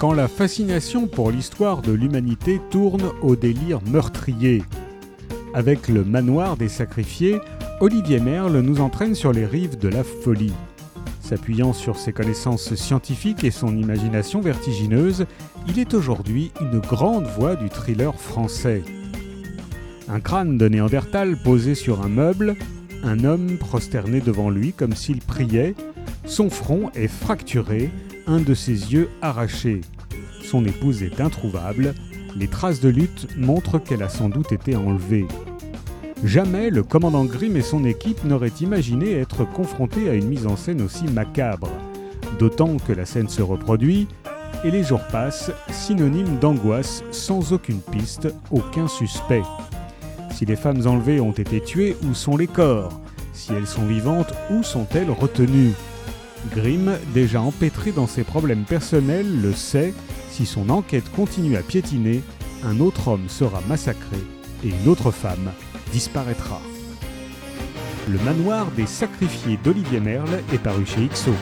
quand la fascination pour l'histoire de l'humanité tourne au délire meurtrier. Avec le manoir des sacrifiés, Olivier Merle nous entraîne sur les rives de la folie. S'appuyant sur ses connaissances scientifiques et son imagination vertigineuse, il est aujourd'hui une grande voix du thriller français. Un crâne de Néandertal posé sur un meuble, un homme prosterné devant lui comme s'il priait, son front est fracturé, un de ses yeux arraché. Son épouse est introuvable, les traces de lutte montrent qu'elle a sans doute été enlevée. Jamais le commandant Grimm et son équipe n'auraient imaginé être confrontés à une mise en scène aussi macabre. D'autant que la scène se reproduit, et les jours passent, synonyme d'angoisse, sans aucune piste, aucun suspect. Si les femmes enlevées ont été tuées, où sont les corps? Si elles sont vivantes, où sont-elles retenues? Grimm, déjà empêtré dans ses problèmes personnels, le sait, si son enquête continue à piétiner, un autre homme sera massacré et une autre femme disparaîtra. Le manoir des sacrifiés d'Olivier Merle est paru chez XO.